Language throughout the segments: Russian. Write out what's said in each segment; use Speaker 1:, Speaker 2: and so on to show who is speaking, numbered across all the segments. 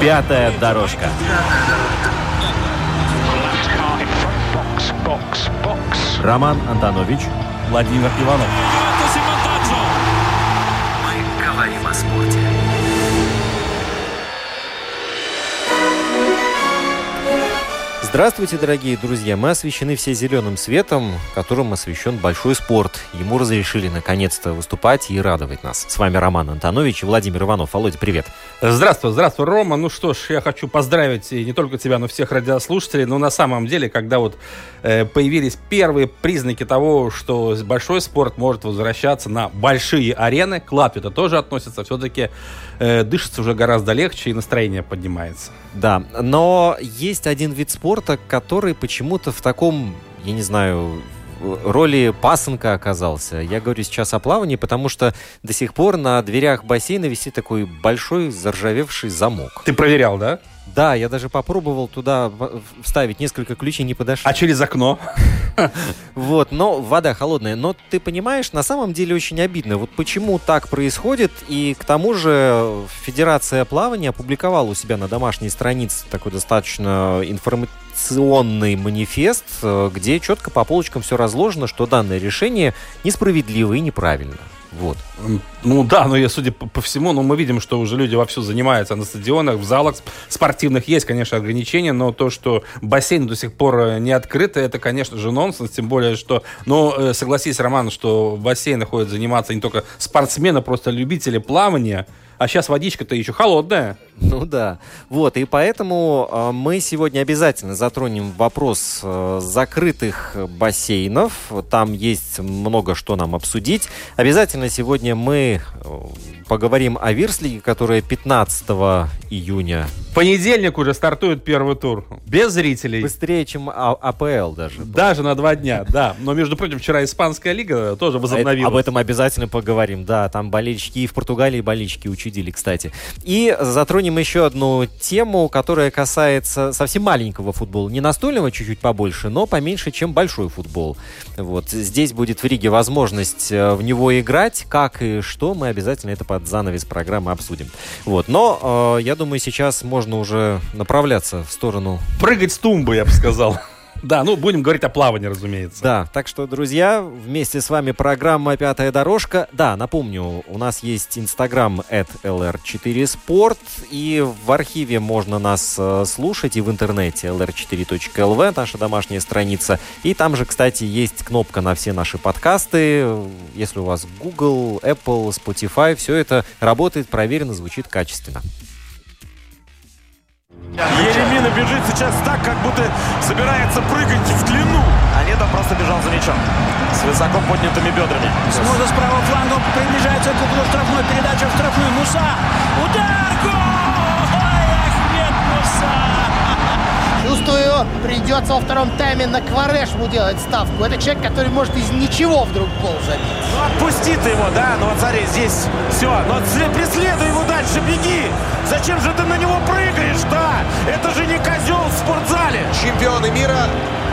Speaker 1: Пятая дорожка. Роман Антонович, Владимир Иванов. Мы говорим о спорте. Здравствуйте, дорогие друзья! Мы освещены все зеленым светом, которым освещен большой спорт. Ему разрешили наконец-то выступать и радовать нас. С вами Роман Антонович и Владимир Иванов. Володя, привет!
Speaker 2: Здравствуй, здравствуй, Рома. Ну что ж, я хочу поздравить не только тебя, но всех радиослушателей. Но на самом деле, когда вот э, появились первые признаки того, что большой спорт может возвращаться на большие арены, к Латвии это тоже относится, все-таки э, дышится уже гораздо легче и настроение поднимается.
Speaker 1: Да, но есть один вид спорта, который почему-то в таком, я не знаю, роли пасынка оказался. Я говорю сейчас о плавании, потому что до сих пор на дверях бассейна висит такой большой заржавевший замок.
Speaker 2: Ты проверял, да?
Speaker 1: Да, я даже попробовал туда вставить несколько ключей, не подошли.
Speaker 2: А через окно?
Speaker 1: Вот, но вода холодная. Но ты понимаешь, на самом деле очень обидно. Вот почему так происходит, и к тому же Федерация плавания опубликовала у себя на домашней странице такой достаточно информационный манифест, э, где четко по полочкам все разложено, что данное решение несправедливо и неправильно. Вот.
Speaker 2: Ну да, но я, судя по, по всему, ну, мы видим, что уже люди вовсю занимаются на стадионах, в залах спортивных есть, конечно, ограничения, но то, что бассейн до сих пор э, не открыт, это, конечно же, нонсенс, тем более, что, ну, э, согласись, Роман, что в бассейне ходят заниматься не только спортсмены, просто любители плавания, а сейчас водичка-то еще холодная.
Speaker 1: Ну да. Вот, и поэтому э, мы сегодня обязательно затронем вопрос э, закрытых бассейнов. Там есть много что нам обсудить. Обязательно сегодня мы э, поговорим о Вирслиге, которая 15 июня.
Speaker 2: Понедельник уже стартует первый тур. Без зрителей.
Speaker 1: Быстрее, чем а АПЛ даже.
Speaker 2: Даже на два дня, да. Но, между прочим, вчера Испанская лига тоже возобновилась.
Speaker 1: Об этом обязательно поговорим, да. Там болельщики и в Португалии болельщики учудили, кстати. И затронем затронем еще одну тему, которая касается совсем маленького футбола. Не настольного чуть-чуть побольше, но поменьше, чем большой футбол. Вот. Здесь будет в Риге возможность э, в него играть. Как и что, мы обязательно это под занавес программы обсудим. Вот. Но э, я думаю, сейчас можно уже направляться в сторону...
Speaker 2: Прыгать с тумбы, я бы сказал. Да, ну будем говорить о плавании, разумеется.
Speaker 1: Да, так что, друзья, вместе с вами программа «Пятая дорожка». Да, напомню, у нас есть инстаграм at lr4sport, и в архиве можно нас э, слушать и в интернете lr4.lv, наша домашняя страница. И там же, кстати, есть кнопка на все наши подкасты. Если у вас Google, Apple, Spotify, все это работает, проверено, звучит качественно.
Speaker 3: Еремина бежит сейчас так, как будто собирается прыгать в длину. А нет, он просто бежал за мячом. С высоко поднятыми бедрами.
Speaker 4: Снова с правого фланга приближается к углу штрафной. Передача в штрафную. Муса. Удар! Гол!
Speaker 5: Придется во втором тайме на Кварешму делать ставку. Это человек, который может из ничего вдруг гол забить.
Speaker 3: Ну, отпусти ты его, да? Ну, вот смотри, здесь все. Но преследуй его дальше, беги! Зачем же ты на него прыгаешь, да? Это же не козел в спортзале!
Speaker 6: Чемпионы мира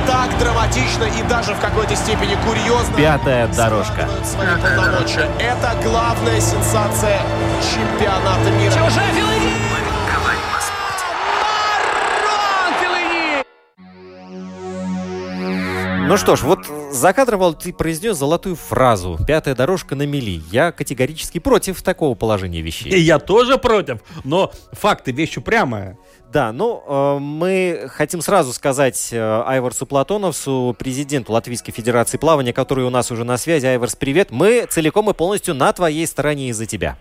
Speaker 6: так драматично и даже в какой-то степени курьезно.
Speaker 1: Пятая дорожка.
Speaker 6: Свои полномочия. Это главная сенсация чемпионата мира.
Speaker 4: Чужая
Speaker 1: Ну что ж, вот за кадром ты произнес золотую фразу «пятая дорожка на мели». Я категорически против такого положения вещей.
Speaker 2: И я тоже против, но факты вещь упрямая.
Speaker 1: Да, ну, э, мы хотим сразу сказать э, Айварсу Платоновсу, президенту Латвийской Федерации плавания, который у нас уже на связи. Айварс, привет. Мы целиком и полностью на твоей стороне из-за тебя.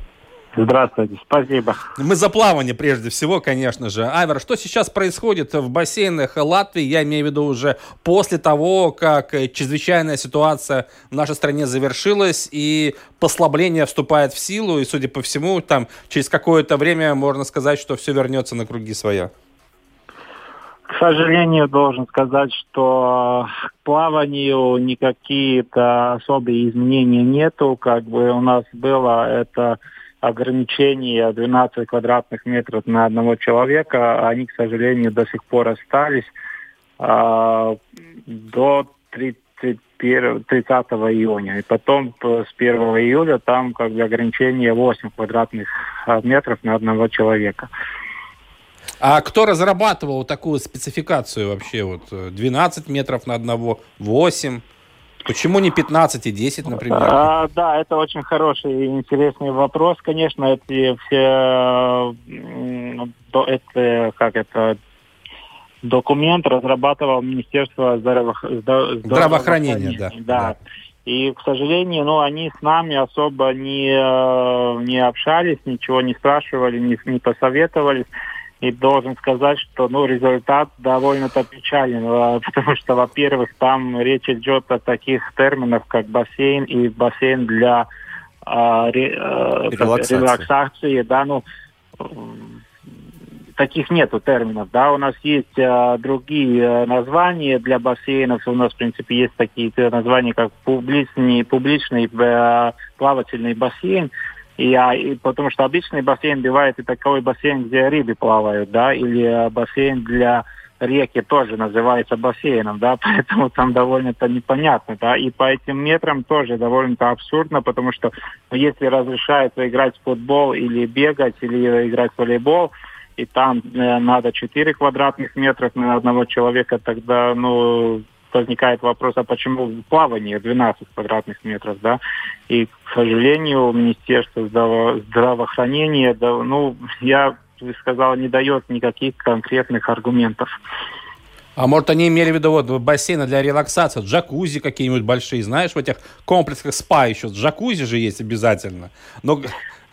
Speaker 7: Здравствуйте, спасибо.
Speaker 2: Мы за плавание прежде всего, конечно же. Айвер, что сейчас происходит в бассейнах Латвии? Я имею в виду уже после того, как чрезвычайная ситуация в нашей стране завершилась и послабление вступает в силу, и, судя по всему, там через какое-то время можно сказать, что все вернется на круги своя.
Speaker 7: К сожалению, должен сказать, что к плаванию никакие-то особые изменения нету. Как бы у нас было это ограничение 12 квадратных метров на одного человека, они, к сожалению, до сих пор остались а, до 31, 30 июня. И потом с 1 июля там как бы ограничение 8 квадратных метров на одного человека.
Speaker 2: А кто разрабатывал такую спецификацию вообще? Вот 12 метров на одного, 8? Почему не 15 и 10, например?
Speaker 7: А, да, это очень хороший и интересный вопрос. Конечно, эти все это, как это, документ разрабатывал Министерство здраво... здравоохранения.
Speaker 2: здравоохранения да.
Speaker 7: да. да. И, к сожалению, ну, они с нами особо не, не общались, ничего не спрашивали, не, не посоветовались. И должен сказать, что ну, результат довольно-то печален, а, потому что, во-первых, там речь идет о таких терминах, как бассейн и бассейн для э, релаксации. релаксации, да, ну, таких нету терминов, да, у нас есть э, другие э, названия для бассейнов, у нас, в принципе, есть такие названия, как публичный, публичный э, плавательный бассейн, и, а, и потому что обычный бассейн бывает и такой бассейн, где рыбы плавают, да, или э, бассейн для реки тоже называется бассейном, да, поэтому там довольно-то непонятно, да, и по этим метрам тоже довольно-то абсурдно, потому что ну, если разрешается играть в футбол или бегать, или играть в волейбол, и там э, надо 4 квадратных метров на одного человека, тогда, ну, возникает вопрос, а почему плавание 12 квадратных метров, да? И, к сожалению, Министерство здраво здравоохранения, да, ну, я бы сказал, не дает никаких конкретных аргументов.
Speaker 2: А может, они имели в виду вот бассейны для релаксации, джакузи какие-нибудь большие, знаешь, в этих комплексах спа еще джакузи же есть обязательно. Но,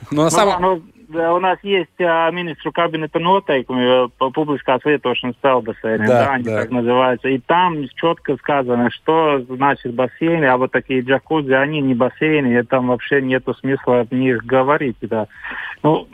Speaker 2: но на ну, самом...
Speaker 7: Ну, у нас есть а, министру кабинета noteikumi, publiskās lietošanas peldbasēni, да, да, они да. так называются. И там четко сказано, что значит бассейны, а вот такие джакузи, они не бассейны, и там вообще нету смысла о них говорить, да. Ну,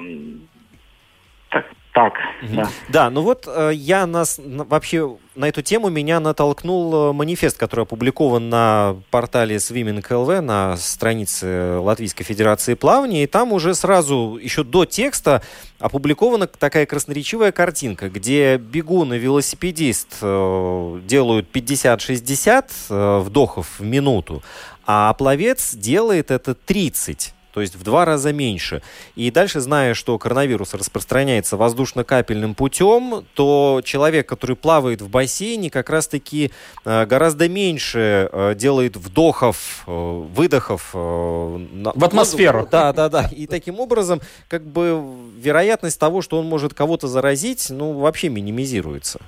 Speaker 7: так, так,
Speaker 1: угу. да. Да, ну вот э, я нас вообще на эту тему меня натолкнул э, манифест, который опубликован на портале Swimming LV на странице Латвийской Федерации плавания, и там уже сразу, еще до текста, опубликована такая красноречивая картинка, где бегун и велосипедист э, делают 50-60 вдохов в минуту, а пловец делает это 30 то есть в два раза меньше. И дальше, зная, что коронавирус распространяется воздушно-капельным путем, то человек, который плавает в бассейне, как раз-таки э, гораздо меньше э, делает вдохов, э, выдохов.
Speaker 2: В атмосферу.
Speaker 1: Да, да, да. И таким образом, как бы вероятность того, что он может кого-то заразить, ну, вообще минимизируется.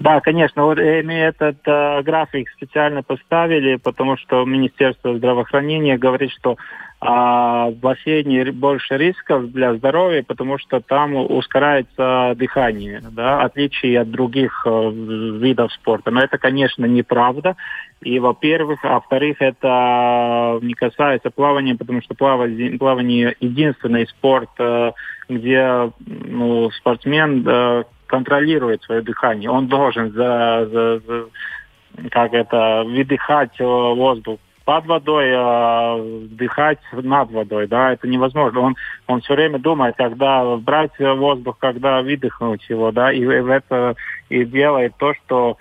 Speaker 7: Да, конечно. Вот мы этот э, график специально поставили, потому что Министерство здравоохранения говорит, что а в бассейне больше рисков для здоровья, потому что там ускоряется дыхание, да, отличие от других э, видов спорта. Но это, конечно, неправда. И, во-первых, а во-вторых, это не касается плавания, потому что плавание, плавание единственный спорт, э, где ну, спортсмен э, контролирует свое дыхание. Он должен за, за, за как это, выдыхать э, воздух под водой, э, дыхать над водой, да, это невозможно. Он, он все время думает, когда брать воздух, когда выдохнуть его, да, и в это и делает то, что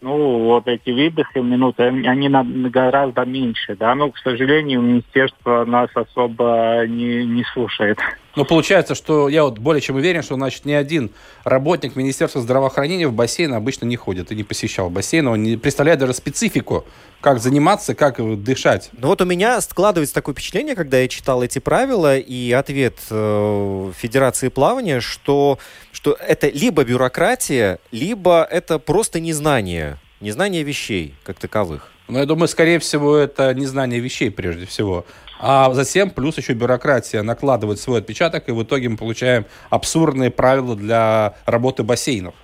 Speaker 7: ну, вот эти выдохи минуты, они гораздо меньше, да, но, к сожалению, министерство нас особо не, не слушает.
Speaker 2: Ну, получается, что я вот более чем уверен, что, значит, ни один работник Министерства здравоохранения в бассейн обычно не ходит и не посещал бассейн, он не представляет даже специфику, как заниматься, как дышать.
Speaker 1: Ну вот у меня складывается такое впечатление, когда я читал эти правила и ответ э, Федерации плавания, что, что это либо бюрократия, либо это просто незнание, незнание вещей как таковых.
Speaker 2: Ну, я думаю, скорее всего, это незнание вещей прежде всего. А затем плюс еще бюрократия накладывает свой отпечаток, и в итоге мы получаем абсурдные правила для работы бассейнов.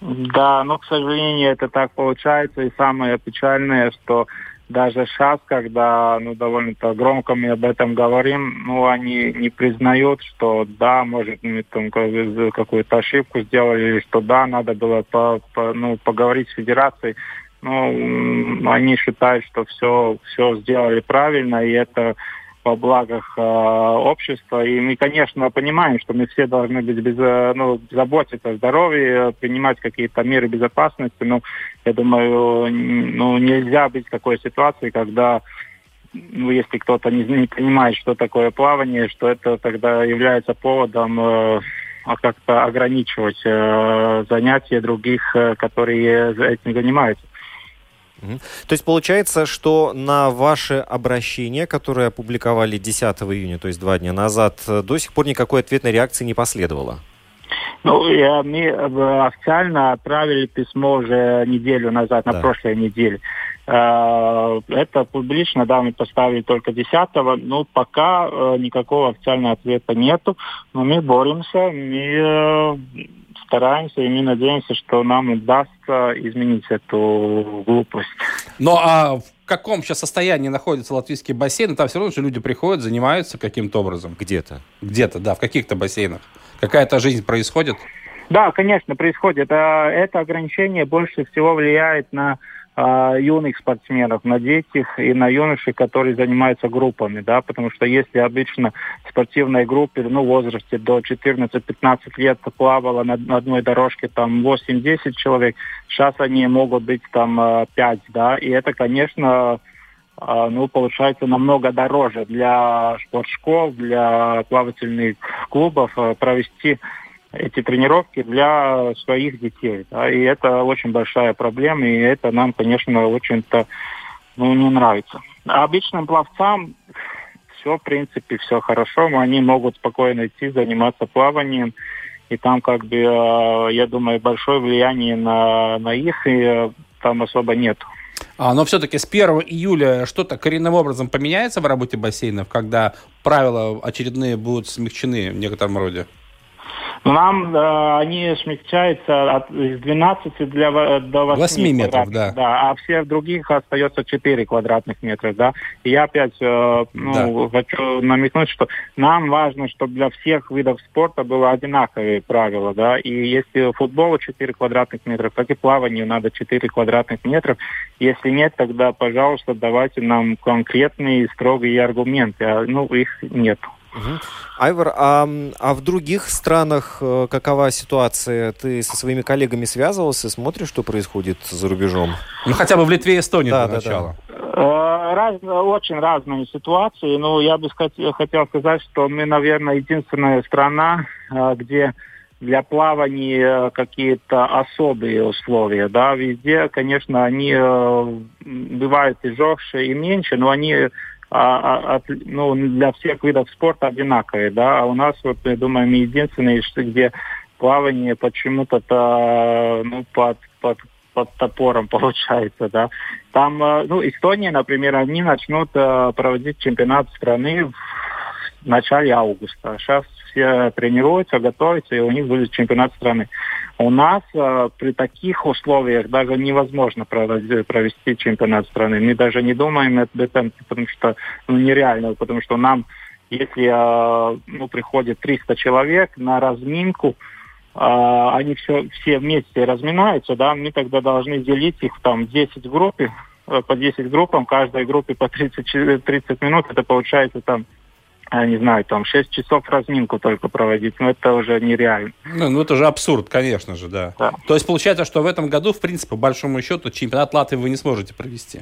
Speaker 7: Да, но, к сожалению, это так получается. И самое печальное, что даже сейчас, когда ну, довольно-то громко мы об этом говорим, ну, они не признают, что да, может, мы там какую-то ошибку сделали, или что да, надо было по, по, ну, поговорить с федерацией. Ну, они считают, что все, все сделали правильно, и это во благах э, общества. И мы, конечно, понимаем, что мы все должны быть без, э, ну, заботиться о здоровье, принимать какие-то меры безопасности. Но я думаю, ну, нельзя быть в такой ситуации, когда ну, если кто-то не, не понимает, что такое плавание, что это тогда является поводом э, а как-то ограничивать э, занятия других, э, которые этим занимаются.
Speaker 1: То есть получается, что на ваше обращение, которое опубликовали 10 июня, то есть два дня назад, до сих пор никакой ответной реакции не последовало?
Speaker 7: Ну, мы э, официально отправили письмо уже неделю назад, да. на прошлой неделе. Э, это публично, да, мы поставили только 10-го, но пока э, никакого официального ответа нету. Но мы боремся, мы стараемся, и мы надеемся, что нам удастся изменить эту глупость.
Speaker 2: Ну а в каком сейчас состоянии находится латвийский бассейн? Там все равно же люди приходят, занимаются каким-то образом.
Speaker 1: Где-то.
Speaker 2: Где-то, да, в каких-то бассейнах. Какая-то жизнь происходит?
Speaker 7: Да, конечно, происходит. А это ограничение больше всего влияет на юных спортсменов, на детях и на юношей, которые занимаются группами, да, потому что если обычно в спортивной группе, ну, в возрасте до 14-15 лет плавало на, на одной дорожке там 8-10 человек, сейчас они могут быть там 5, а, да, и это, конечно, а, ну, получается намного дороже для спортшкол, для плавательных клубов провести эти тренировки для своих детей. Да, и это очень большая проблема, и это нам, конечно, очень-то ну, не нравится. А обычным пловцам все, в принципе, все хорошо. Они могут спокойно идти, заниматься плаванием. И там, как бы, э, я думаю, большое влияние на, на их и э, там особо нет.
Speaker 2: А, но все-таки с 1 июля что-то коренным образом поменяется в работе бассейнов, когда правила очередные будут смягчены в некотором роде?
Speaker 7: Нам э, они смягчаются от 12 для, до 8,
Speaker 2: 8 метров, да.
Speaker 7: да. А всех других остается 4 квадратных метра, да. И я опять э, ну, да. хочу намекнуть, что нам важно, чтобы для всех видов спорта было одинаковые правила, да. И если футболу 4 квадратных метра, так и плаванию надо 4 квадратных метра. Если нет, тогда, пожалуйста, давайте нам конкретные строгие аргументы. А, ну, их нет.
Speaker 1: Угу. Айвар, а, а в других странах э, какова ситуация? Ты со своими коллегами связывался, смотришь, что происходит за рубежом?
Speaker 2: Ну, хотя бы в Литве и Эстонии да, для да, начала. Да.
Speaker 7: Э, раз, очень разные ситуации. Но я бы хотел сказать, что мы, наверное, единственная страна, э, где для плавания какие-то особые условия. Да, везде, конечно, они бывают и жестче, и меньше, но они а, а, ну, для всех видов спорта одинаковые, да, а у нас, вот, я думаю, мы единственные, где плавание почему-то ну, под, под, под топором получается, да. Там, э, ну, Эстония, например, они начнут э, проводить чемпионат страны в начале августа. Сейчас все тренируются, готовятся, и у них будет чемпионат страны. У нас э, при таких условиях даже невозможно провести чемпионат страны. Мы даже не думаем об этом, потому что ну, нереально, потому что нам, если э, ну, приходит 300 человек на разминку, э, они все, все вместе разминаются, да, мы тогда должны делить их там 10 групп, э, по 10 группам, каждой группе по 30, 30 минут, это получается там я не знаю, там 6 часов разминку только проводить, но это уже нереально.
Speaker 2: Ну, ну это же абсурд, конечно же, да. да. То есть получается, что в этом году, в принципе, по большому счету, чемпионат Латвии вы не сможете провести?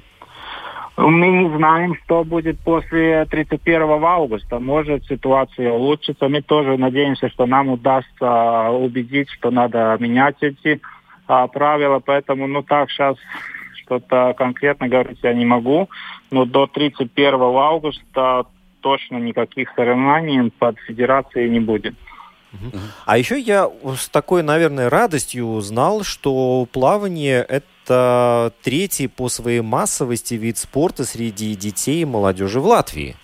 Speaker 7: Мы не знаем, что будет после 31 августа. Может, ситуация улучшится. Мы тоже надеемся, что нам удастся убедить, что надо менять эти а, правила. Поэтому, ну так, сейчас что-то конкретно говорить я не могу. Но до 31 августа точно никаких соревнований под федерацией не будет.
Speaker 1: А еще я с такой, наверное, радостью узнал, что плавание это третий по своей массовости вид спорта среди детей и молодежи в Латвии.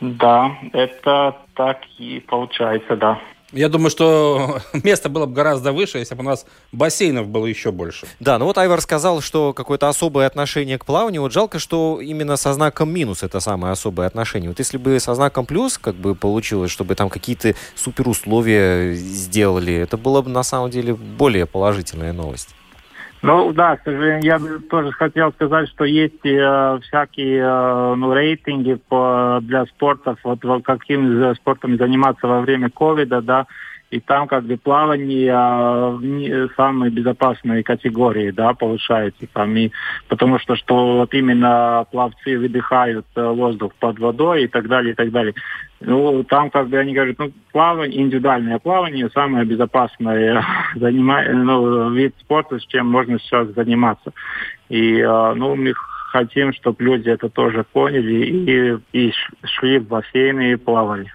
Speaker 7: Да, это так и получается, да.
Speaker 2: Я думаю, что место было бы гораздо выше, если бы у нас бассейнов было еще больше.
Speaker 1: Да, ну вот Айвар сказал, что какое-то особое отношение к плаванию. Вот жалко, что именно со знаком минус это самое особое отношение. Вот если бы со знаком плюс как бы получилось, чтобы там какие-то супер условия сделали, это было бы на самом деле более положительная новость.
Speaker 7: Ну да, к сожалению, я тоже хотел сказать, что есть э, всякие э, ну, рейтинги по, для спортов, вот каким спортом заниматься во время ковида, да, и там как бы плавание а, не, самой безопасной категории, да, получается там, и, потому что, что вот именно пловцы выдыхают э, воздух под водой и так далее, и так далее. Ну, там как бы они говорят, ну, плавание, индивидуальное плавание самое безопасное занима... ну, вид спорта, с чем можно сейчас заниматься. И, э, ну, мы хотим, чтобы люди это тоже поняли и, и шли в бассейны и плавали.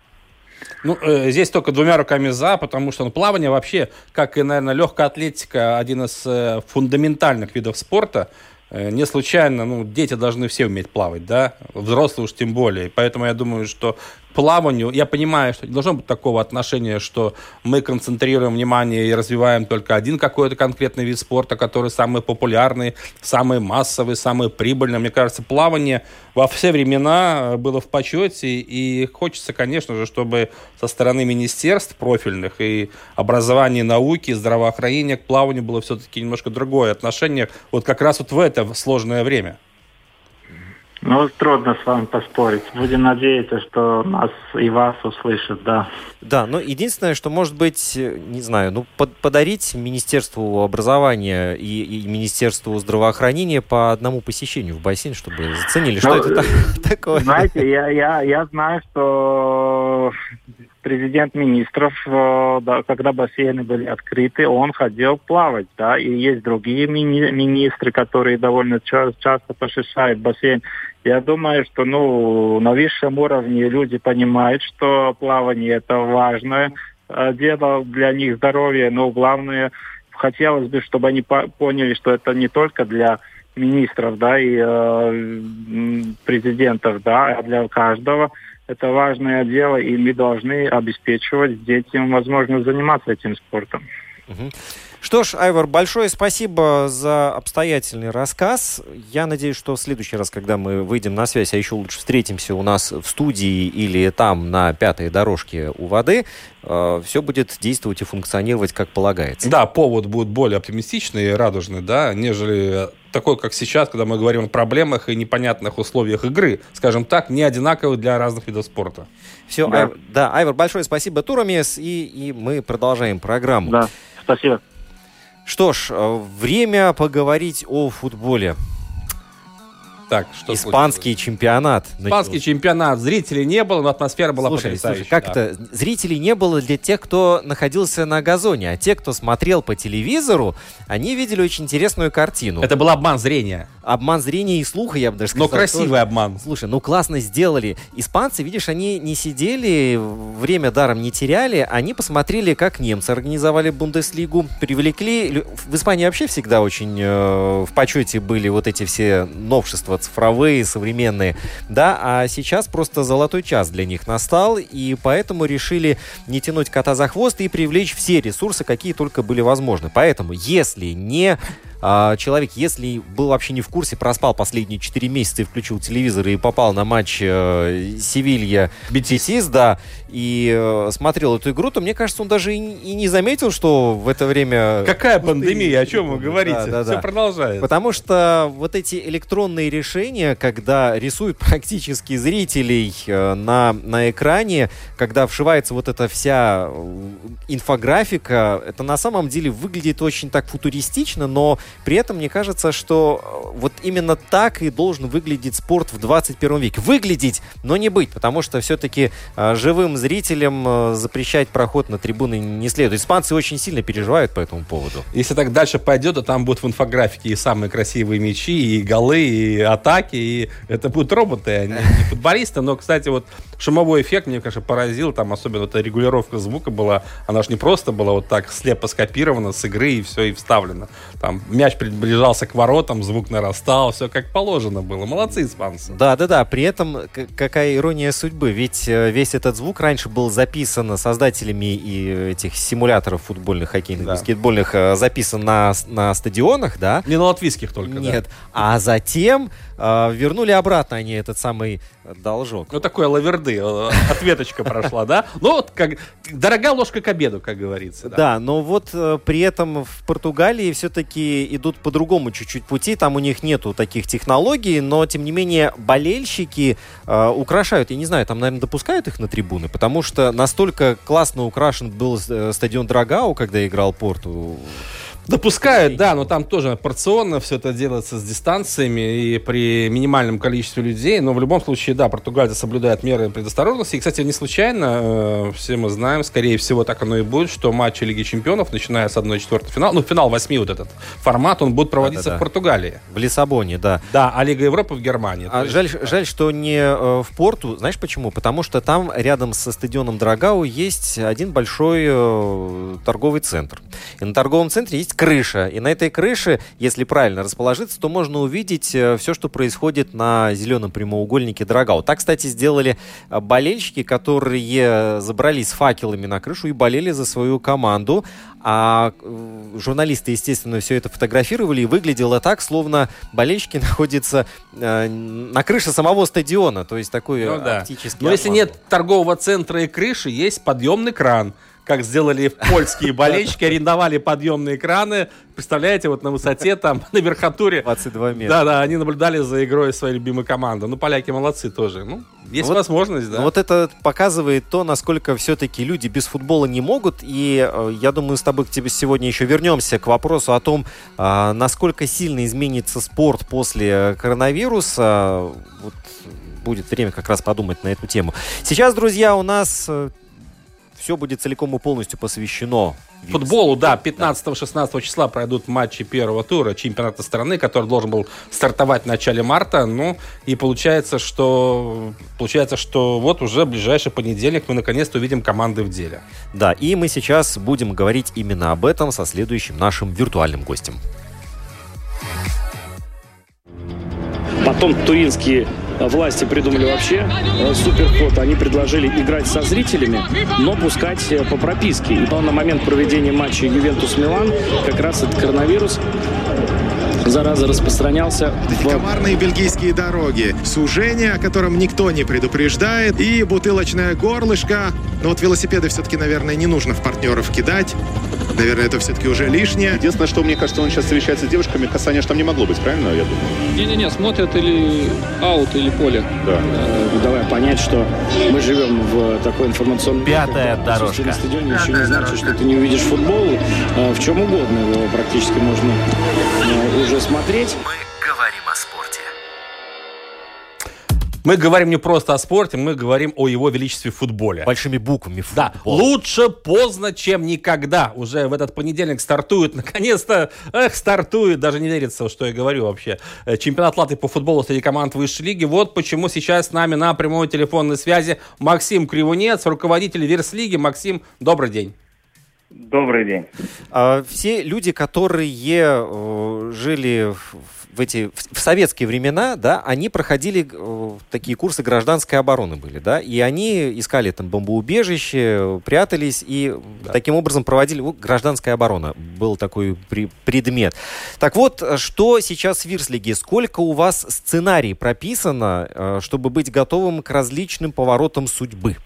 Speaker 2: Ну, э, здесь только двумя руками за, потому что ну, плавание вообще, как и, наверное, легкая атлетика, один из э, фундаментальных видов спорта. Э, не случайно, ну, дети должны все уметь плавать, да, взрослые уж тем более. Поэтому я думаю, что плаванию, я понимаю, что не должно быть такого отношения, что мы концентрируем внимание и развиваем только один какой-то конкретный вид спорта, который самый популярный, самый массовый, самый прибыльный. Мне кажется, плавание во все времена было в почете, и хочется, конечно же, чтобы со стороны министерств профильных и образования, науки, здравоохранения к плаванию было все-таки немножко другое отношение, вот как раз вот в это сложное время.
Speaker 7: Ну, трудно с вами поспорить. Будем надеяться, что нас и вас услышат, да.
Speaker 1: Да, но единственное, что может быть, не знаю, ну, под, подарить Министерству образования и, и Министерству здравоохранения по одному посещению в бассейн, чтобы заценили, что ну, это такое.
Speaker 7: Знаете, я, я, я знаю, что президент министров, э, да, когда бассейны были открыты, он ходил плавать, да, и есть другие мини- министры, которые довольно ча- часто посещают бассейн. Я думаю, что ну, на высшем уровне люди понимают, что плавание это важное э, дело для них здоровья, но главное, хотелось бы, чтобы они поняли, что это не только для министров, да, и э, президентов, да, а для каждого это важное дело, и мы должны обеспечивать детям возможность заниматься этим спортом.
Speaker 1: Что ж, Айвар, большое спасибо за обстоятельный рассказ. Я надеюсь, что в следующий раз, когда мы выйдем на связь, а еще лучше встретимся у нас в студии или там на пятой дорожке у воды, э, все будет действовать и функционировать как полагается.
Speaker 2: Да, повод будет более оптимистичный и радужный, да, нежели такой, как сейчас, когда мы говорим о проблемах и непонятных условиях игры, скажем так, не одинаковых для разных видов спорта.
Speaker 1: Все, да, Ай, да Айвар, большое спасибо, Турамес, и, и мы продолжаем программу.
Speaker 7: Да, спасибо.
Speaker 1: Что ж, э, время поговорить о футболе.
Speaker 2: Так, что
Speaker 1: Испанский случилось? чемпионат.
Speaker 2: Испанский начался. чемпионат. Зрителей не было, но атмосфера была
Speaker 1: слушай,
Speaker 2: потрясающая.
Speaker 1: Слушай, как да. это? Зрителей не было для тех, кто находился на газоне, а те, кто смотрел по телевизору, они видели очень интересную картину.
Speaker 2: Это был обман зрения.
Speaker 1: Обман зрения и слуха, я бы даже сказал.
Speaker 2: Но красивый тоже. обман.
Speaker 1: Слушай, ну классно сделали. Испанцы, видишь, они не сидели, время даром не теряли, они посмотрели, как немцы организовали Бундеслигу, привлекли... В Испании вообще всегда очень э, в почете были вот эти все новшества цифровые, современные, да, а сейчас просто золотой час для них настал, и поэтому решили не тянуть кота за хвост и привлечь все ресурсы, какие только были возможны. Поэтому, если не а, человек, если был вообще не в курсе, проспал последние 4 месяца и включил телевизор и попал на матч э, Севилья Бетисис, да, и э, смотрел эту игру, то мне кажется, он даже и, и не заметил, что в это время...
Speaker 2: Какая пандемия? О чем вы говорите? Да, да, Все да. продолжается.
Speaker 1: Потому что вот эти электронные решения, когда рисуют практически зрителей э, на, на экране, когда вшивается вот эта вся э, инфографика, это на самом деле выглядит очень так футуристично, но при этом мне кажется, что э, вот именно так и должен выглядеть спорт в 21 веке. Выглядеть, но не быть, потому что все-таки живым зрителям запрещать проход на трибуны не следует. Испанцы очень сильно переживают по этому поводу.
Speaker 2: Если так дальше пойдет, то там будут в инфографике и самые красивые мячи, и голы, и атаки, и это будут роботы, а не футболисты. Но, кстати, вот шумовой эффект меня, конечно, поразил. Там особенно эта регулировка звука была. Она же не просто была вот так слепо скопирована с игры и все, и вставлена. Там мяч приближался к воротам, звук нарастал, все как положено было. Молодцы испанцы.
Speaker 1: Да, да, да. При этом какая ирония судьбы. Ведь э, весь этот звук раньше был записан создателями и этих симуляторов футбольных, хоккейных, да. баскетбольных, э, записан на, на стадионах, да?
Speaker 2: Не на латвийских только,
Speaker 1: Нет. Да. А затем э, вернули обратно они этот самый должок.
Speaker 2: Ну, такое лаверды, э, ответочка прошла, да? Ну, вот как дорогая ложка к обеду, как говорится.
Speaker 1: Да, но вот э, при этом в Португалии все-таки идут по другому чуть-чуть пути, там у них нету таких технологий, но, тем не менее, болельщики э, украшают, я не знаю, там, наверное, допускают их на трибуны, потому что настолько классно украшен был стадион Драгау, когда играл Порту.
Speaker 2: Допускают, да, но там тоже порционно все это делается с дистанциями и при минимальном количестве людей. Но в любом случае, да, португальцы соблюдают меры предосторожности. И, кстати, не случайно, э, все мы знаем, скорее всего, так оно и будет, что матчи Лиги Чемпионов, начиная с 1-4 финала, ну, финал 8 вот этот формат, он будет проводиться да, да, да. в Португалии.
Speaker 1: В Лиссабоне, да.
Speaker 2: Да, а Лига Европы в Германии.
Speaker 1: А жаль, есть... жаль, что не э, в Порту. Знаешь почему? Потому что там рядом со стадионом Драгау есть один большой э, торговый центр. И на торговом центре есть крыша. И на этой крыше, если правильно расположиться, то можно увидеть э, все, что происходит на зеленом прямоугольнике Драгау. Так, кстати, сделали э, болельщики, которые забрались с факелами на крышу и болели за свою команду. А э, журналисты, естественно, все это фотографировали, и выглядело так, словно болельщики находятся э, на крыше самого стадиона. То есть такой ну, да. оптический
Speaker 2: Но если нет торгового центра и крыши, есть подъемный кран как сделали польские болельщики, арендовали подъемные краны. Представляете, вот на высоте там, на верхотуре.
Speaker 1: 22 метра.
Speaker 2: Да-да, они наблюдали за игрой своей любимой команды. Ну, поляки молодцы тоже. Ну, есть вот, возможность, да.
Speaker 1: Вот это показывает то, насколько все-таки люди без футбола не могут. И э, я думаю, с тобой к тебе сегодня еще вернемся к вопросу о том, э, насколько сильно изменится спорт после коронавируса. Вот будет время как раз подумать на эту тему. Сейчас, друзья, у нас э, все будет целиком и полностью посвящено
Speaker 2: Футболу, да, 15-16 числа пройдут матчи первого тура чемпионата страны, который должен был стартовать в начале марта. Ну, и получается, что получается, что вот уже в ближайший понедельник мы наконец-то увидим команды в деле.
Speaker 1: Да, и мы сейчас будем говорить именно об этом со следующим нашим виртуальным гостем.
Speaker 8: Потом туринские власти придумали вообще э, суперход. Они предложили играть со зрителями, но пускать э, по прописке. И на момент проведения матча Ювентус-Милан как раз этот коронавирус зараза распространялся.
Speaker 9: В... Комарные бельгийские дороги, сужение, о котором никто не предупреждает, и бутылочное горлышко. Но вот велосипеды все-таки, наверное, не нужно в партнеров кидать. Наверное, это все-таки уже лишнее.
Speaker 10: Единственное, что мне кажется, он сейчас встречается с девушками, касания же там не могло быть, правильно, я думаю?
Speaker 11: Не-не-не, смотрят или аут, или поле.
Speaker 8: Да. Э, давай понять, что мы живем в такой информационной...
Speaker 1: Пятая дорожка.
Speaker 8: На стадионе еще не значит, что ты не увидишь футбол. Э, в чем угодно его практически можно э, уже смотреть.
Speaker 1: Мы говорим о спорте.
Speaker 2: Мы говорим не просто о спорте, мы говорим о его величестве в футболе.
Speaker 1: Большими буквами
Speaker 2: футбол. Да, лучше поздно, чем никогда. Уже в этот понедельник стартует, наконец-то, эх, стартует, даже не верится, что я говорю вообще. Э, чемпионат Латвии по футболу среди команд высшей лиги. Вот почему сейчас с нами на прямой телефонной связи Максим Кривунец, руководитель Верслиги. Максим, добрый день.
Speaker 7: Добрый день.
Speaker 1: А, все люди, которые э, жили в эти в советские времена, да, они проходили э, такие курсы гражданской обороны были, да, и они искали там бомбоубежище, прятались и да. таким образом проводили ну, гражданская оборона был такой при, предмет. Так вот, что сейчас в Вирслиге? Сколько у вас сценарий прописано, э, чтобы быть готовым к различным поворотам судьбы?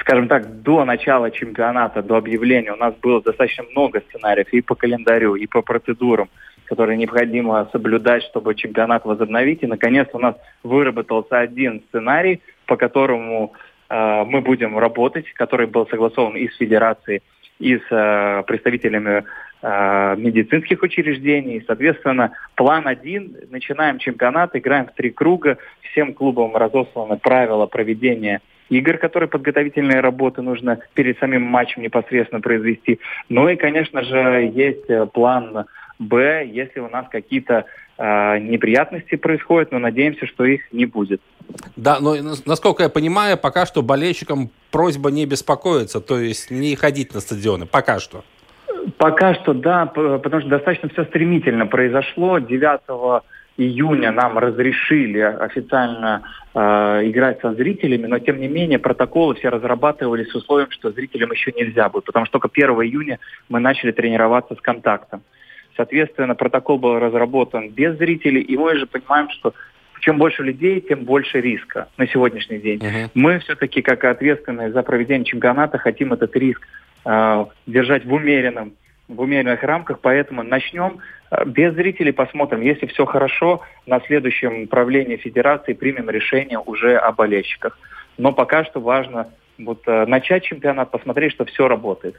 Speaker 7: Скажем так, до начала чемпионата, до объявления у нас было достаточно много сценариев и по календарю, и по процедурам, которые необходимо соблюдать, чтобы чемпионат возобновить. И, наконец, у нас выработался один сценарий, по которому э, мы будем работать, который был согласован и с Федерацией, и с э, представителями э, медицинских учреждений. Соответственно, план один. Начинаем чемпионат, играем в три круга. Всем клубам разосланы правила проведения игр, которые подготовительные работы нужно перед самим матчем непосредственно произвести. Ну и, конечно же, есть э, план Б, если у нас какие-то э, неприятности происходят, но надеемся, что их не будет.
Speaker 2: Да, но насколько я понимаю, пока что болельщикам просьба не беспокоиться, то есть не ходить на стадионы, пока что.
Speaker 12: Пока что да, потому что достаточно все стремительно произошло. 9 июня нам разрешили официально э, играть со зрителями, но тем не менее протоколы все разрабатывались с условием, что зрителям еще нельзя будет, потому что только 1 июня мы начали тренироваться с контактом. Соответственно, протокол был разработан без зрителей, и мы же понимаем, что чем больше людей, тем больше риска на сегодняшний день. Uh-huh. Мы все-таки, как ответственные за проведение чемпионата, хотим этот риск э, держать в умеренном в умеренных рамках, поэтому начнем э, без зрителей, посмотрим. Если все хорошо, на следующем правлении Федерации примем решение уже о болельщиках. Но пока что важно вот э, начать чемпионат, посмотреть, что все работает.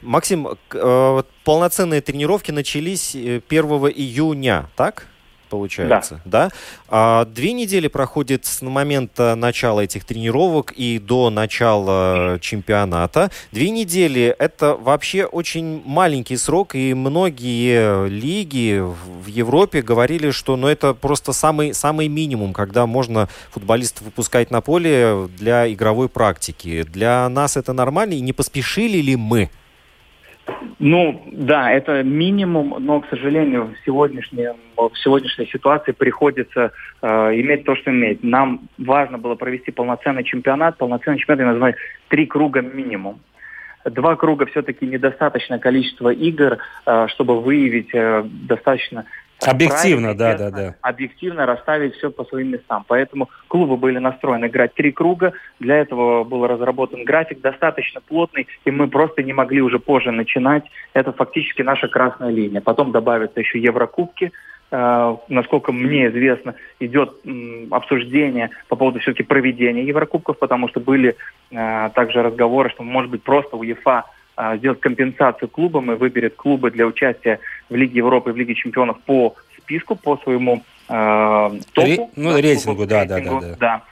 Speaker 1: Максим, э, полноценные тренировки начались 1 июня, так? Получается, да? да? А, две недели проходит с момента начала этих тренировок и до начала чемпионата. Две недели – это вообще очень маленький срок, и многие лиги в Европе говорили, что ну, это просто самый, самый минимум, когда можно футболистов выпускать на поле для игровой практики. Для нас это нормально, и не поспешили ли мы?
Speaker 12: Ну, да, это минимум, но, к сожалению, в, сегодняшней, в сегодняшней ситуации приходится э, иметь то, что иметь. Нам важно было провести полноценный чемпионат. Полноценный чемпионат я называю три круга минимум. Два круга все-таки недостаточное количество игр, э, чтобы выявить э, достаточно
Speaker 2: Объективно, да, да, да.
Speaker 12: Объективно расставить все по своим местам. Поэтому клубы были настроены играть три круга. Для этого был разработан график достаточно плотный, и мы просто не могли уже позже начинать. Это фактически наша красная линия. Потом добавятся еще Еврокубки. Uh, насколько мне известно, идет обсуждение по поводу все-таки проведения Еврокубков, потому что были uh, также разговоры, что, может быть, просто УЕФА сделать компенсацию клубам и выберет клубы для участия в Лиге Европы и в Лиге чемпионов по списку, по своему э, топу. Ре,
Speaker 2: ну, рейтингу, да,
Speaker 12: да, да, да. да.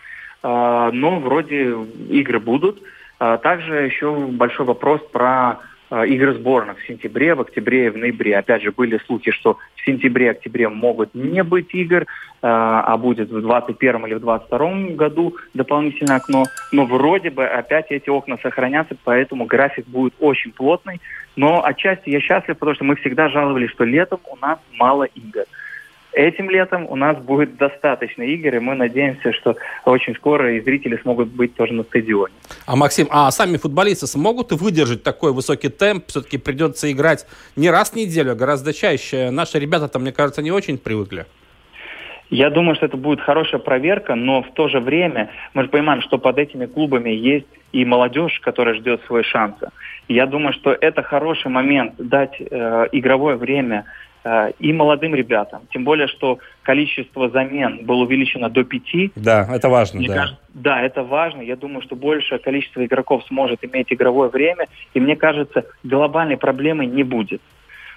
Speaker 12: Э, но вроде игры будут. Э, также еще большой вопрос про игры сборных в сентябре, в октябре и в ноябре. Опять же, были слухи, что в сентябре-октябре могут не быть игр, э, а будет в 2021 или в 2022 году дополнительное окно. Но вроде бы опять эти окна сохранятся, поэтому график будет очень плотный. Но отчасти я счастлив, потому что мы всегда жаловались, что летом у нас мало игр. Этим летом у нас будет достаточно игр, и мы надеемся, что очень скоро и зрители смогут быть тоже на стадионе.
Speaker 2: А, Максим, а сами футболисты смогут выдержать такой высокий темп? Все-таки придется играть не раз в неделю, а гораздо чаще. Наши ребята там, мне кажется, не очень привыкли.
Speaker 12: Я думаю, что это будет хорошая проверка, но в то же время мы же понимаем, что под этими клубами есть и молодежь, которая ждет свой шанс. Я думаю, что это хороший момент дать э, игровое время и молодым ребятам. Тем более, что количество замен было увеличено до пяти.
Speaker 2: Да, это важно.
Speaker 12: Мне
Speaker 2: да.
Speaker 12: Кажется, да, это важно. Я думаю, что большее количество игроков сможет иметь игровое время. И мне кажется, глобальной проблемы не будет.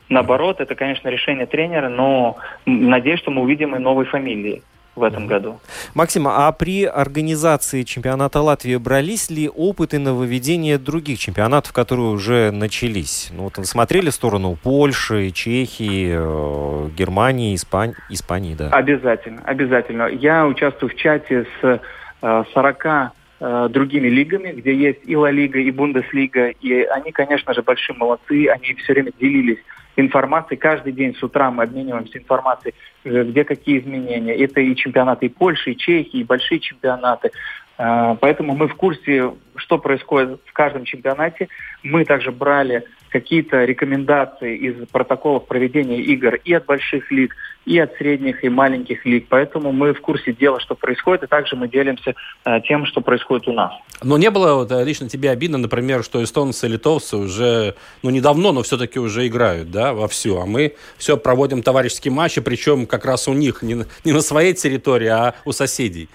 Speaker 12: Наоборот, это, конечно, решение тренера, но надеюсь, что мы увидим и новые фамилии в этом году.
Speaker 1: Максим, а при организации чемпионата Латвии брались ли опыты нововведения других чемпионатов, которые уже начались? Ну, вот смотрели в сторону Польши, Чехии, э, Германии, Испань... Испании, да?
Speaker 12: Обязательно, обязательно. Я участвую в чате с 40 э, э, другими лигами, где есть и Ла Лига, и Бундеслига, и они, конечно же, большие молодцы, они все время делились информацией. Каждый день с утра мы обмениваемся информацией, э, где какие изменения. Это и чемпионаты и Польши, и Чехии, и большие чемпионаты. А, поэтому мы в курсе, что происходит в каждом чемпионате. Мы также брали какие-то рекомендации из протоколов проведения игр и от больших лиг, и от средних и маленьких лиг. Поэтому мы в курсе дела, что происходит, и также мы делимся э, тем, что происходит у нас.
Speaker 2: Но не было вот, э, лично тебе обидно, например, что эстонцы и литовцы уже, ну, недавно, но все-таки уже играют, да, во все, а мы все проводим товарищеские матчи, причем как раз у них, не, не на своей территории, а у соседей.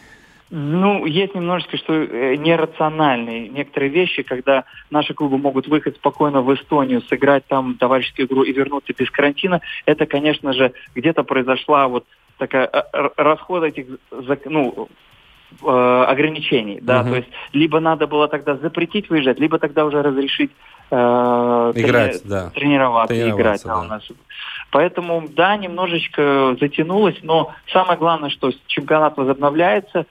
Speaker 12: Ну, есть немножечко, что э, нерациональные некоторые вещи, когда наши клубы могут выехать спокойно в Эстонию, сыграть там товарищескую игру и вернуться без карантина. Это, конечно же, где-то произошла вот такая э, расход этих, ну, э, ограничений, да, uh-huh. то есть либо надо было тогда запретить выезжать, либо тогда уже разрешить
Speaker 2: э, играть, трени-
Speaker 12: да. тренироваться, тренироваться играть. Да. Да, у нас. Поэтому, да, немножечко затянулось, но самое главное, что чемпионат возобновляется,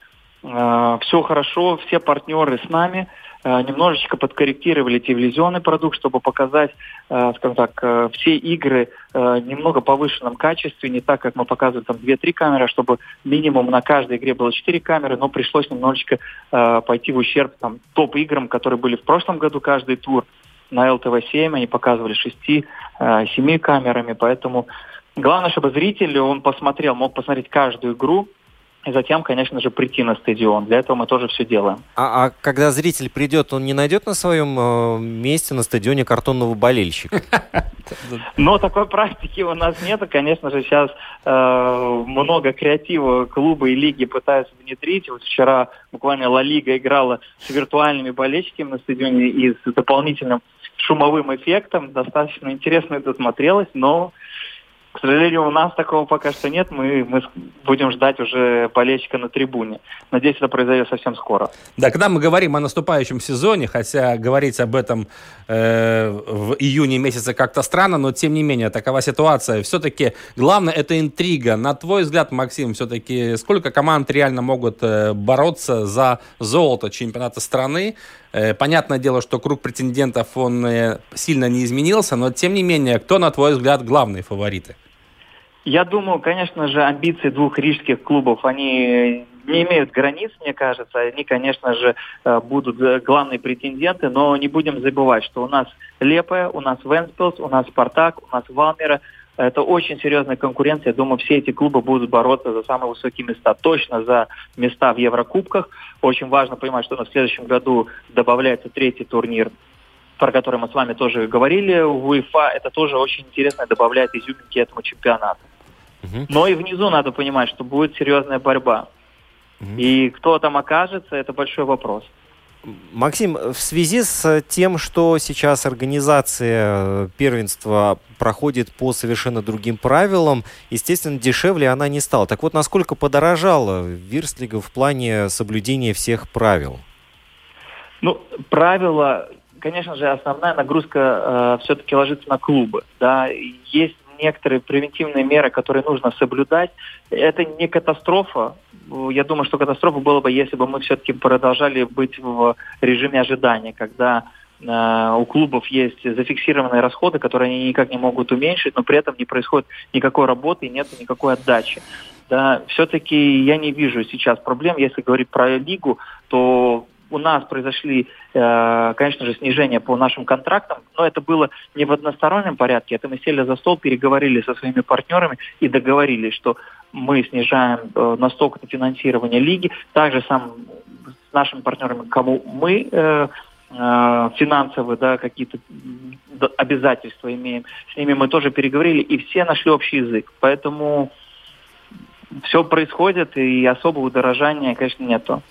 Speaker 12: все хорошо, все партнеры с нами. э, немножечко подкорректировали телевизионный продукт, чтобы показать, э, скажем так, все игры немного повышенном качестве, не так, как мы показывали там 2-3 камеры, а чтобы минимум на каждой игре было 4 камеры, но пришлось немножечко пойти в ущерб там, топ-играм, которые были в прошлом году каждый тур. На ЛТВ-7 они показывали 6-7 э, камерами, поэтому главное, чтобы зритель, он посмотрел, мог посмотреть каждую игру, и затем, конечно же, прийти на стадион. Для этого мы тоже все делаем.
Speaker 1: А, а когда зритель придет, он не найдет на своем э, месте на стадионе картонного болельщика?
Speaker 12: Но такой практики у нас нет. Конечно же, сейчас э, много креатива клубы и лиги пытаются внедрить. Вот вчера буквально Ла Лига играла с виртуальными болельщиками на стадионе и с дополнительным шумовым эффектом. Достаточно интересно это смотрелось, но к сожалению, у нас такого пока что нет. Мы, мы будем ждать уже болельщика на трибуне. Надеюсь, это произойдет совсем скоро.
Speaker 2: Да, когда мы говорим о наступающем сезоне, хотя говорить об этом э, в июне месяце как-то странно, но тем не менее, такова ситуация. Все-таки главное это интрига. На твой взгляд, Максим, все-таки сколько команд реально могут э, бороться за золото чемпионата страны? Э, понятное дело, что круг претендентов он э, сильно не изменился, но тем не менее, кто, на твой взгляд, главные фавориты?
Speaker 12: Я думаю, конечно же, амбиции двух рижских клубов, они не имеют границ, мне кажется. Они, конечно же, э, будут главные претенденты, но не будем забывать, что у нас Лепая, у нас Венспилс, у нас Спартак, у нас Валмера. Это очень серьезная конкуренция. Я думаю, все эти клубы будут бороться за самые высокие места. Точно за места в Еврокубках. Очень важно понимать, что на следующем году добавляется третий турнир про который мы с вами тоже говорили, в УЕФА, это тоже очень интересно добавляет изюминки этому чемпионату. Но и внизу надо понимать, что будет серьезная борьба. И кто там окажется, это большой вопрос.
Speaker 1: Максим, в связи с тем, что сейчас организация первенства проходит по совершенно другим правилам, естественно, дешевле она не стала. Так вот, насколько подорожала Вирслига в плане соблюдения всех правил?
Speaker 12: Ну, правила, конечно же, основная нагрузка э, все-таки ложится на клубы. Да, есть некоторые превентивные меры, которые нужно соблюдать. Это не катастрофа. Я думаю, что катастрофа была бы, если бы мы все-таки продолжали быть в режиме ожидания, когда э, у клубов есть зафиксированные расходы, которые они никак не могут уменьшить, но при этом не происходит никакой работы и нет никакой отдачи. Да, все-таки я не вижу сейчас проблем. Если говорить про лигу, то у нас произошли, э, конечно же, снижения по нашим контрактам, но это было не в одностороннем порядке. Это мы сели за стол, переговорили со своими партнерами и договорились, что мы снижаем э, на столько финансирование лиги. Также сам с нашими партнерами, кому мы э, финансовые, да, какие-то обязательства имеем, с ними мы тоже переговорили, и все нашли общий язык. Поэтому все происходит, и особого удорожания, конечно, нету.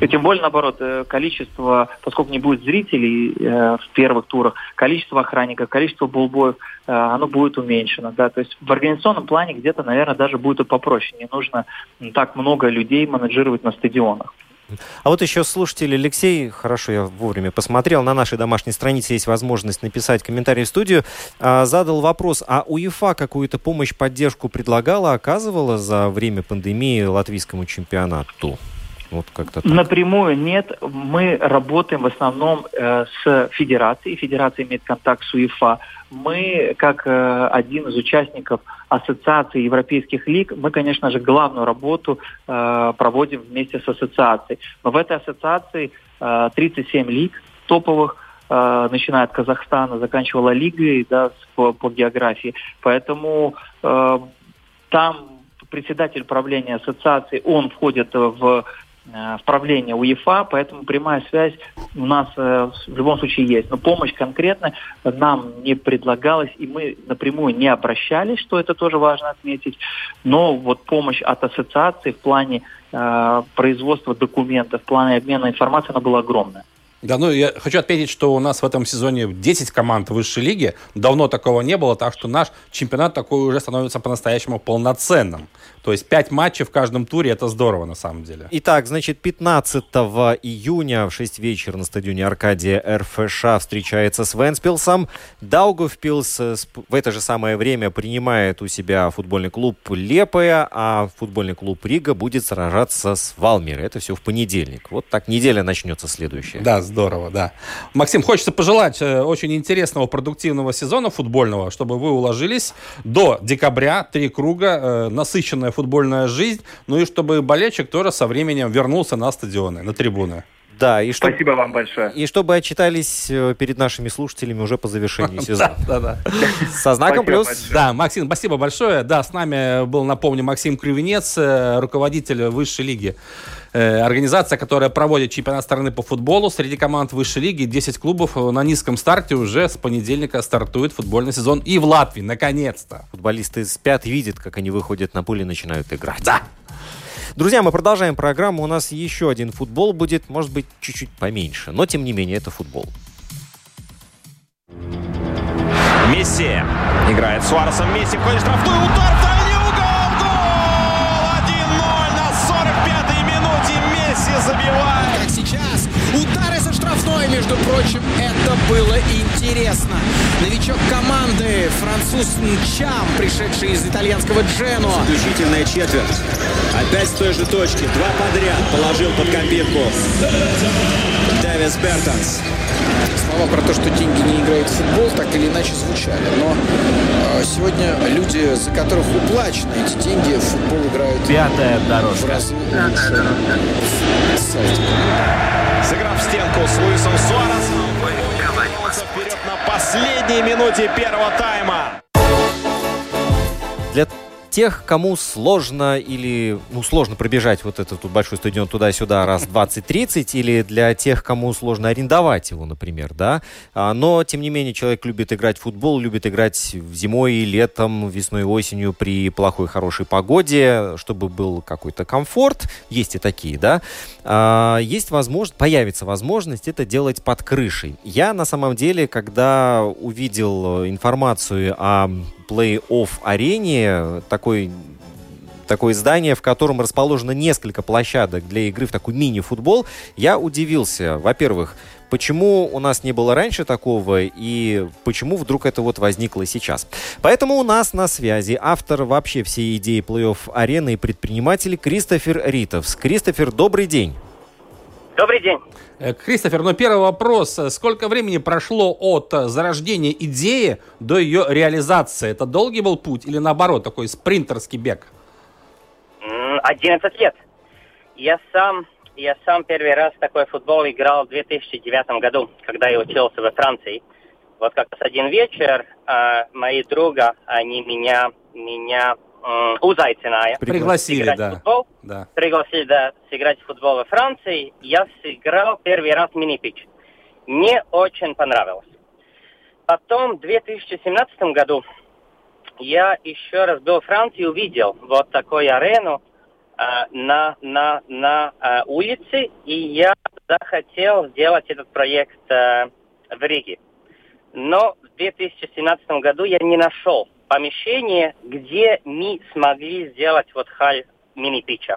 Speaker 12: И тем более, наоборот, э, количество, поскольку не будет зрителей э, в первых турах, количество охранников, количество болбоев, э, оно будет уменьшено. Да? То есть в организационном плане где-то, наверное, даже будет и попроще. Не нужно так много людей менеджировать на стадионах.
Speaker 1: А вот еще слушатель Алексей, хорошо, я вовремя посмотрел, на нашей домашней странице есть возможность написать комментарий в студию, а, задал вопрос, а УЕФА какую-то помощь, поддержку предлагала, оказывала за время пандемии латвийскому чемпионату?
Speaker 12: Вот как-то так. Напрямую нет. Мы работаем в основном э, с федерацией. Федерация имеет контакт с УЕФА. Мы, как э, один из участников Ассоциации Европейских лиг, мы, конечно же, главную работу э, проводим вместе с ассоциацией. Но в этой ассоциации э, 37 лиг топовых, э, начиная от Казахстана, заканчивала лигой да, по, по географии. Поэтому э, там председатель правления ассоциации, он входит в в правление УЕФА, поэтому прямая связь у нас э, в любом случае есть. Но помощь конкретно нам не предлагалась, и мы напрямую не обращались, что это тоже важно отметить. Но вот помощь от ассоциации в плане э, производства документов, в плане обмена информацией, она была огромная.
Speaker 2: Да, ну я хочу отметить, что у нас в этом сезоне 10 команд высшей лиги. Давно такого не было, так что наш чемпионат такой уже становится по-настоящему полноценным. То есть пять матчей в каждом туре, это здорово на самом деле.
Speaker 1: Итак, значит, 15 июня в 6 вечера на стадионе Аркадия РФШ встречается с Венспилсом. Даугавпилс э, в это же самое время принимает у себя футбольный клуб Лепая, а футбольный клуб Рига будет сражаться с Валмир. Это все в понедельник. Вот так неделя начнется следующая.
Speaker 2: Да, здорово, да. Максим, хочется пожелать э, очень интересного, продуктивного сезона футбольного, чтобы вы уложились до декабря, три круга, э, насыщенная футбольная жизнь, ну и чтобы болельщик тоже со временем вернулся на стадионы, на трибуны.
Speaker 1: Да, и чтобы,
Speaker 12: Спасибо вам большое.
Speaker 1: И чтобы отчитались э, перед нашими слушателями уже по завершении сезона.
Speaker 2: Да, да.
Speaker 1: Со знаком плюс.
Speaker 2: Да, Максим, спасибо большое. Да, с нами был, напомню, Максим Кривенец, э, руководитель высшей лиги. Э, организация, которая проводит чемпионат страны по футболу среди команд высшей лиги. 10 клубов на низком старте уже с понедельника стартует футбольный сезон и в Латвии, наконец-то.
Speaker 1: Футболисты спят, видят, как они выходят на поле и начинают играть.
Speaker 2: Да.
Speaker 1: Друзья, мы продолжаем программу. У нас еще один футбол будет, может быть, чуть-чуть поменьше, но тем не менее это футбол.
Speaker 3: Месси играет с Суаресом. Месси входит в штрафную. Удар
Speaker 13: между прочим, это было интересно. Новичок команды, француз Нчам, пришедший из итальянского Джено.
Speaker 14: Заключительная четверть. Опять с той же точки. Два подряд положил под копирку Дэвис Бертонс.
Speaker 13: Слова про то, что деньги не играют в футбол, так или иначе звучали. Но э, сегодня люди, за которых уплачены эти деньги, в футбол играют
Speaker 3: Пятая дорожка.
Speaker 13: в разы лучше.
Speaker 3: Сыграв в стенку с Луисом Суаресом. Вперед на последней минуте первого тайма.
Speaker 1: Для тех, кому сложно или, ну, сложно пробежать вот этот вот большой стадион туда-сюда раз 20-30, или для тех, кому сложно арендовать его, например, да, А, но, тем не менее, человек любит играть в футбол, любит играть зимой и летом, весной и осенью при плохой, хорошей погоде, чтобы был какой-то комфорт, есть и такие, да, А, есть возможность, появится возможность это делать под крышей. Я, на самом деле, когда увидел э, информацию о плей-офф арене, такой такое здание, в котором расположено несколько площадок для игры в такой мини-футбол, я удивился. Во-первых, почему у нас не было раньше такого и почему вдруг это вот возникло сейчас. Поэтому у нас на связи автор вообще всей идеи плей-офф арены и предприниматель Кристофер Ритовс. Кристофер, добрый день.
Speaker 15: Добрый день.
Speaker 2: Э, Кристофер, ну первый вопрос. Сколько времени прошло от э, зарождения идеи до ее реализации? Это долгий был путь или наоборот, такой спринтерский бег?
Speaker 15: М, 11 лет. Я сам, я сам первый раз такой футбол играл в 2009 году, когда я учился во Франции. Вот как раз один вечер а, мои друга, они меня, меня м, узайцināja
Speaker 2: Пригласили,
Speaker 15: сыграть
Speaker 2: да.
Speaker 15: футбол.
Speaker 2: Да.
Speaker 15: Пригласили, да, сыграть в футбол во Франции. Я сыграл первый раз мини-пич. Мне очень понравилось. Потом в 2017 году я еще раз был в Франции и увидел вот такую арену а, на, на, на а, улице, и я захотел сделать этот проект а, в Риге. Но в 2017 году я не нашел помещение, где мы смогли сделать вот халь мини-пича.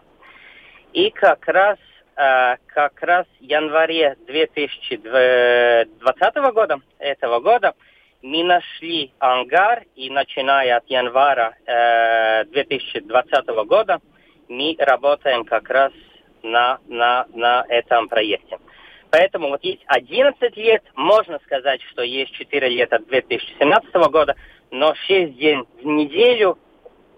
Speaker 15: И как раз, а, как раз в январе 2020 года, этого года, мы нашли ангар, и начиная от января э, 2020 года мы работаем как раз на, на, на этом проекте. Поэтому вот есть 11 лет, можно сказать, что есть 4 лет от 2017 года, но 6 дней в неделю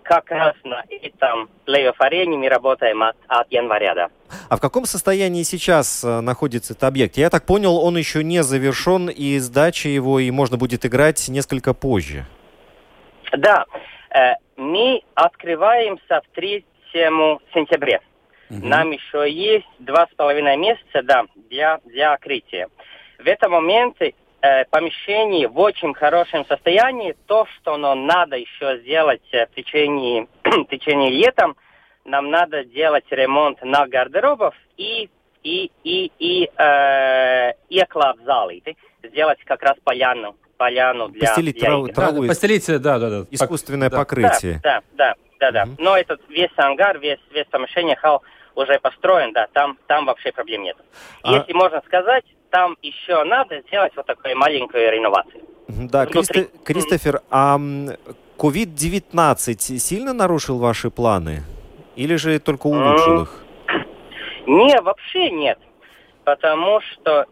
Speaker 15: как раз на этом плей-офф арене мы работаем от, от января, да.
Speaker 1: А в каком состоянии сейчас э, находится этот объект? Я так понял, он еще не завершен, и сдача его, и можно будет играть несколько позже.
Speaker 15: Да, э, мы открываемся в 3 сентября. Нам еще есть два с половиной месяца, да, для, для открытия. В этом моменте э, помещение в очень хорошем состоянии. То, что нам надо еще сделать э, в течение, в течение лета, нам надо делать ремонт на гардеробов и и, и, и э, эклав залиты, сделать как раз поляну, поляну для,
Speaker 1: Постелить
Speaker 15: для
Speaker 1: траву- траву из-
Speaker 2: Постелить, да, да, да.
Speaker 1: Искусственное
Speaker 15: Да,
Speaker 1: покрытие.
Speaker 15: Да, да, да, да. Но этот весь ангар, весь, весь помещение хал уже построен, да, там, там вообще проблем нет.
Speaker 1: А-
Speaker 15: Если можно сказать, там еще надо сделать вот такую маленькую реновацию.
Speaker 1: Да,
Speaker 15: Внутри.
Speaker 1: Кристо- Кристофер, а м, COVID-19 сильно нарушил ваши планы? Или же только улучшил их?
Speaker 15: Не, вообще нет. Потому что,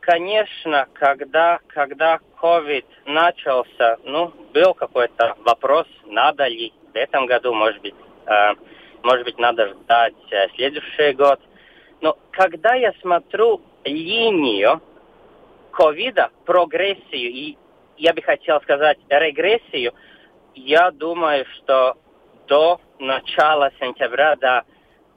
Speaker 15: конечно, когда, когда COVID начался, ну, был какой-то вопрос, надо ли в этом году, может быть, э, может быть, надо ждать э, следующий год. Но когда я смотрю линию ковида, прогрессию и, я бы хотел сказать, регрессию, я думаю, что до начала сентября, да,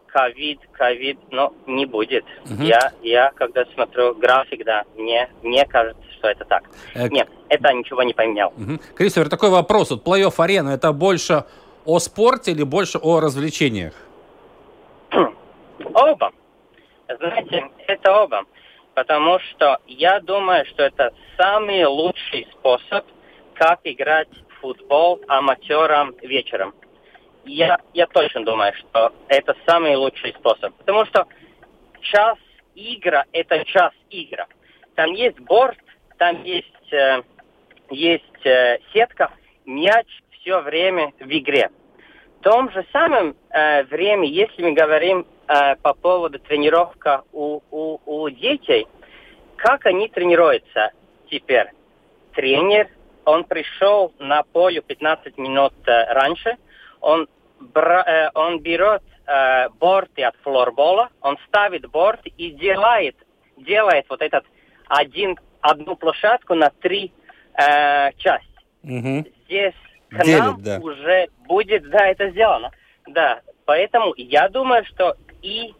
Speaker 15: ковид, ковид, но не будет.
Speaker 2: Мгм.
Speaker 15: Я, я, когда смотрю график, да, мне, мне кажется, что это так.
Speaker 2: Э,
Speaker 15: Нет, это ничего не поменял.
Speaker 2: Мгм. Кристофер, такой вопрос. Вот плей-офф арена это больше о спорте или больше о развлечениях?
Speaker 15: Оба. Знаете, это оба. Потому что я думаю, что это самый лучший способ, как играть в футбол аматерам вечером. Я, я точно думаю, что это самый лучший способ. Потому что час игра – это час игра. Там есть борт, там есть, э, есть э, сетка, мяч все время в игре. В том же самом э, время, если мы говорим э, по поводу тренировка у, у, у детей, как они тренируются теперь? Тренер, он пришел на поле 15 минут э, раньше, он, бра- э, он берет э, борты от флорбола, он ставит борт и делает, делает вот этот один, одну площадку на три э, части
Speaker 2: Мгм.
Speaker 15: здесь к
Speaker 2: Делит,
Speaker 15: нам
Speaker 2: да.
Speaker 15: уже будет, да, это сделано. Да, поэтому я думаю, что и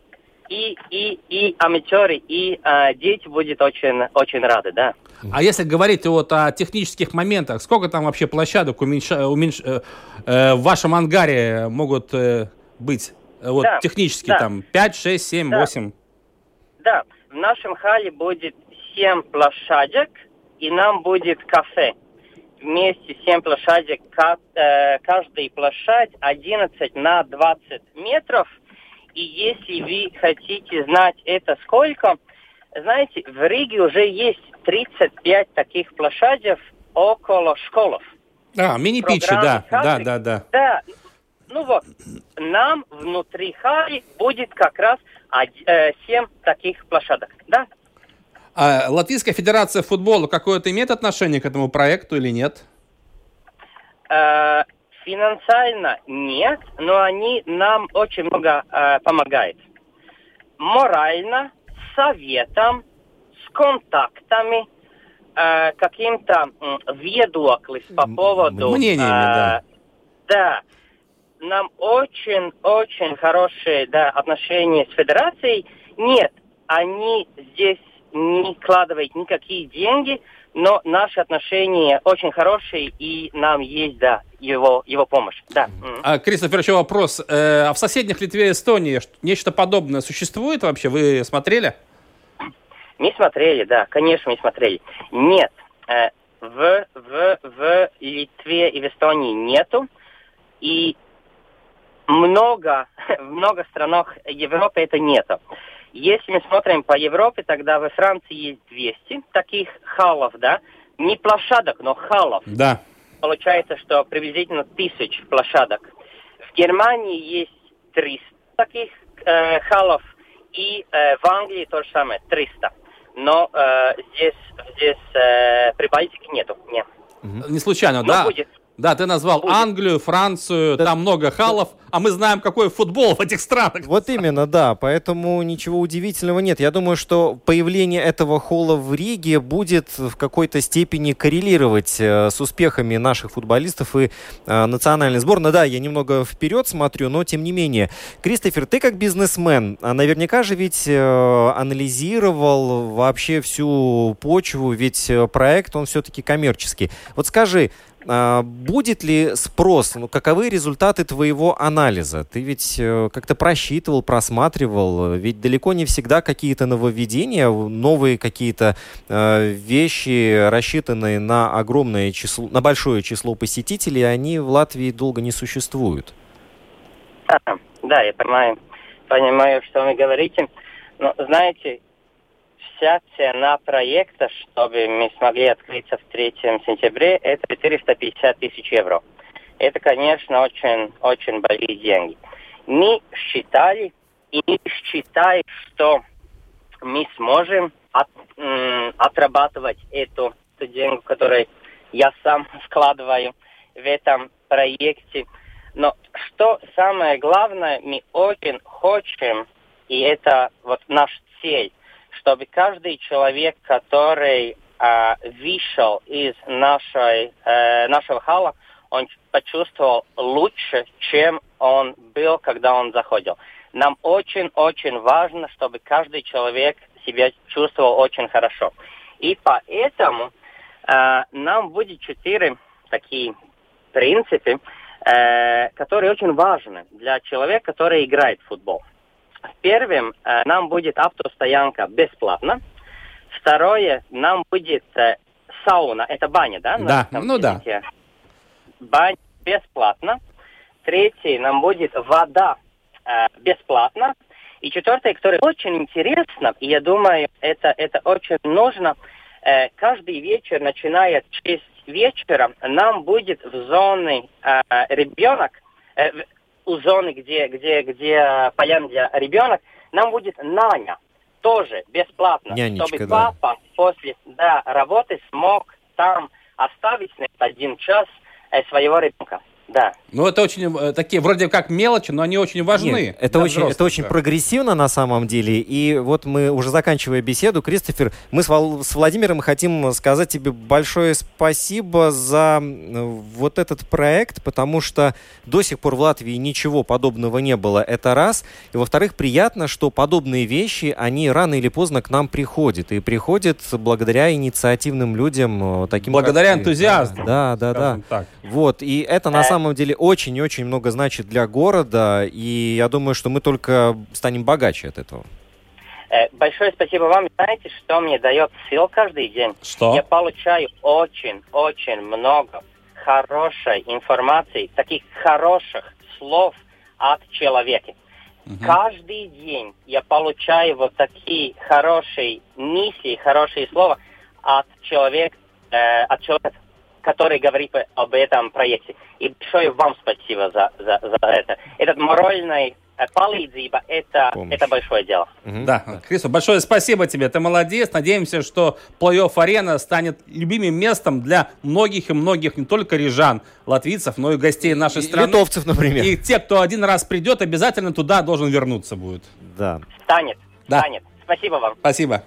Speaker 15: и и и аматеры, и э, дети будут очень очень рады, да.
Speaker 2: А если говорить вот о технических моментах, сколько там вообще площадок уменьша- уменьш- э, э, в вашем ангаре могут э, быть? Вот
Speaker 15: Да,
Speaker 2: технически
Speaker 15: да.
Speaker 2: там 5, 6, 7,
Speaker 15: Да.
Speaker 2: 8?
Speaker 15: Да, в нашем хале будет 7 площадок, и нам будет кафе. Вместе 7 площадок, э, каждая площадь 11 на 20 метров. И если вы хотите знать это сколько, знаете, в Риге уже есть 35 таких площадок около школов.
Speaker 2: А, мини-питчи, да, да, да, да.
Speaker 15: Да, ну вот, нам внутри хали будет как раз од- э, семь таких площадок, да?
Speaker 2: А Латвийская Федерация футбола какое-то имеет отношение к этому проекту или нет?
Speaker 15: Э, финансально нет, но они нам очень много э, помогают. Морально, советом, с контактами, э, каким-то м, ведокlis по поводу...
Speaker 2: мнениями, да.
Speaker 15: э, Да. Нам очень-очень хорошие да, отношения с Федерацией. Нет, они здесь не вкладывают никакие деньги, но наши отношения очень хорошие, и нам есть, да, его, его помощь. Да.
Speaker 2: А, Кристофер, еще вопрос. Э, а в соседних Литве и Эстонии нечто подобное существует вообще? Вы смотрели?
Speaker 15: Мы смотрели, да, конечно, мы смотрели. Нет, э, в, в, в Литве и в Эстонии нету. И много, в много странах Европы это нету. Если мы смотрим по Европе, тогда во Франции есть 200 таких халов, да, не площадок, но халов.
Speaker 2: Да.
Speaker 15: Получается, что приблизительно тысяч площадок. В Германии есть 300 таких э, халов, и э, в Англии то же самое, 300. Но э, здесь, здесь э, при Балтике нету, нет.
Speaker 2: Не случайно,
Speaker 15: Ну,
Speaker 2: да?
Speaker 15: будет.
Speaker 2: Да, ты назвал Англию, Францию, там много халов, а мы знаем, какой футбол в этих странах.
Speaker 1: Вот именно, да. Поэтому ничего удивительного нет. Я думаю, что появление этого холла в Риге будет в какой-то степени коррелировать э, с успехами наших футболистов и э, национальной сборной. Да, я немного вперед смотрю, но тем не менее. Кристофер, ты как бизнесмен, а наверняка же ведь э, анализировал вообще всю почву, ведь э, проект, он все-таки коммерческий. Вот скажи, будет ли спрос? Ну, каковы результаты твоего анализа? Ты ведь э, как-то просчитывал, просматривал. Ведь далеко не всегда какие-то нововведения, новые какие-то э, вещи, рассчитанные на огромное число, на большое число посетителей, они в Латвии долго не существуют.
Speaker 15: А, да, я понимаю, понимаю, что вы говорите. Но знаете, вся цена проекта, чтобы мы смогли открыться в 3 сентябре, это 450 тысяч евро. Это, конечно, очень, очень большие деньги. Мы считали и не считаем, что мы сможем от, отрабатывать эту, эту деньги, которую я сам складываю в этом проекте. Но что самое главное, мы очень хотим, и это вот наш цель, чтобы каждый человек, который э, вышел из нашей, э, нашего хала, он почувствовал лучше, чем он был, когда он заходил. Нам очень-очень важно, чтобы каждый человек себя чувствовал очень хорошо. И поэтому э, нам будет четыре такие принципы, э, которые очень важны для человека, который играет в футбол. Первым э, нам будет автостоянка бесплатно. Второе, нам будет э, сауна, это баня, да?
Speaker 2: Да, ну да.
Speaker 15: Баня бесплатно. Третий, нам будет вода э, бесплатно. И четвертое, которое очень интересно, и я думаю, это, это очень нужно, э, каждый вечер, начиная с 6 вечера, нам будет в зоне э, ребенок, э, у зоны, где, где, где Полянdia ребенок, нам будет Наня, тоже бесплатно,
Speaker 1: Нянечка,
Speaker 15: чтобы
Speaker 1: да.
Speaker 15: папа после да, работы смог там оставить на один час э, своего ребенка. Да.
Speaker 2: Ну, это очень э, такие, вроде как мелочи, но они очень важны.
Speaker 1: Нет, это, очень, это очень прогрессивно на самом деле. И вот мы, уже заканчивая беседу, Кристофер, мы с, Вол- с Владимиром хотим сказать тебе большое спасибо за вот этот проект, потому что до сих пор в Латвии ничего подобного не было. Это раз. И во-вторых, приятно, что подобные вещи, они рано или поздно к нам приходят. И приходят благодаря инициативным людям, э, таким
Speaker 2: Благодаря
Speaker 1: как ты.
Speaker 2: энтузиазму.
Speaker 1: Да, да, да.
Speaker 2: Так.
Speaker 1: Вот. И это на самом деле очень-очень много значит для города, и я думаю, что мы только станем богаче от этого.
Speaker 15: Э, Большое спасибо вам. Знаете, что мне дает сил каждый день?
Speaker 2: Что?
Speaker 15: Я получаю очень-очень много хорошей информации, таких хороших слов от человека. Каждый день я получаю вот такие хорошие мысли, хорошие слова от человека, э, от человека, который говорит об этом проекте. И большое вам спасибо за, за, за это. Этот моральный э, palīdzība это, это большое дело.
Speaker 2: Да, Кристоф, большое спасибо тебе, ты молодец. Надеемся, что плей-офф арена станет любимым местом для многих и многих, не только рижан, латвийцев, но и гостей нашей страны.
Speaker 1: литовцев, например.
Speaker 2: И те, кто один раз придет, обязательно туда должен вернуться будет.
Speaker 1: Да.
Speaker 15: Станет,
Speaker 2: Да.
Speaker 15: станет. Спасибо вам.
Speaker 2: Спасибо.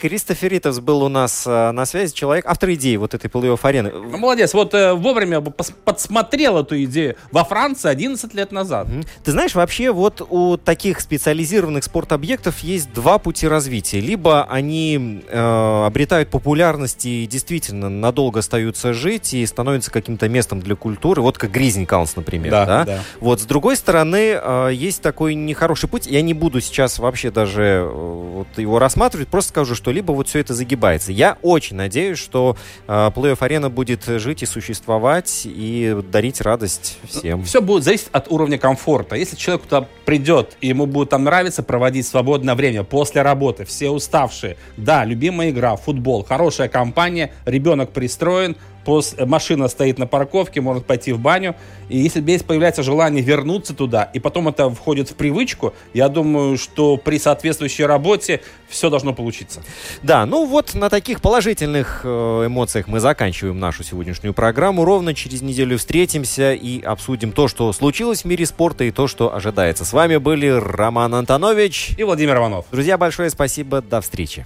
Speaker 1: Кристофер Ритовс был у нас э, на связи, человек, автор идеи вот этой плей-офф арены.
Speaker 2: Ну, молодец, вот э, вовремя подсмотрел эту идею во Франции 11 лет назад.
Speaker 1: Ты знаешь, вообще вот у таких специализированных спортобъектов есть два пути развития. Либо они э, обретают популярность и действительно надолго остаются жить и становятся каким-то местом для культуры, вот как Гризень Каунс, например.
Speaker 2: Да,
Speaker 1: Да,
Speaker 2: да.
Speaker 1: Вот с другой стороны, э, есть такой нехороший путь. Я не буду сейчас вообще даже э, вот его рассматривать, просто скажу, что либо вот все это загибается. Я очень надеюсь, что э, Play-off Arena будет жить и существовать и дарить радость всем.
Speaker 2: Все будет зависеть от уровня комфорта. Если человек туда придет, и ему будет там нравиться проводить свободное время после работы, все уставшие, да, любимая игра, футбол, хорошая компания, ребенок пристроен, пос- машина стоит на парковке, может пойти в баню. И если есть появляется желание вернуться туда, и потом это входит в привычку, я думаю, что при соответствующей работе все должно получиться.
Speaker 1: Да, ну вот на таких положительных э, эмоциях мы заканчиваем нашу сегодняшнюю программу. Ровно через неделю встретимся и обсудим то, что случилось в мире спорта и то, что ожидается. С вами были Роман Антонович
Speaker 2: и Владимир Иванов.
Speaker 1: Друзья, большое спасибо. До встречи.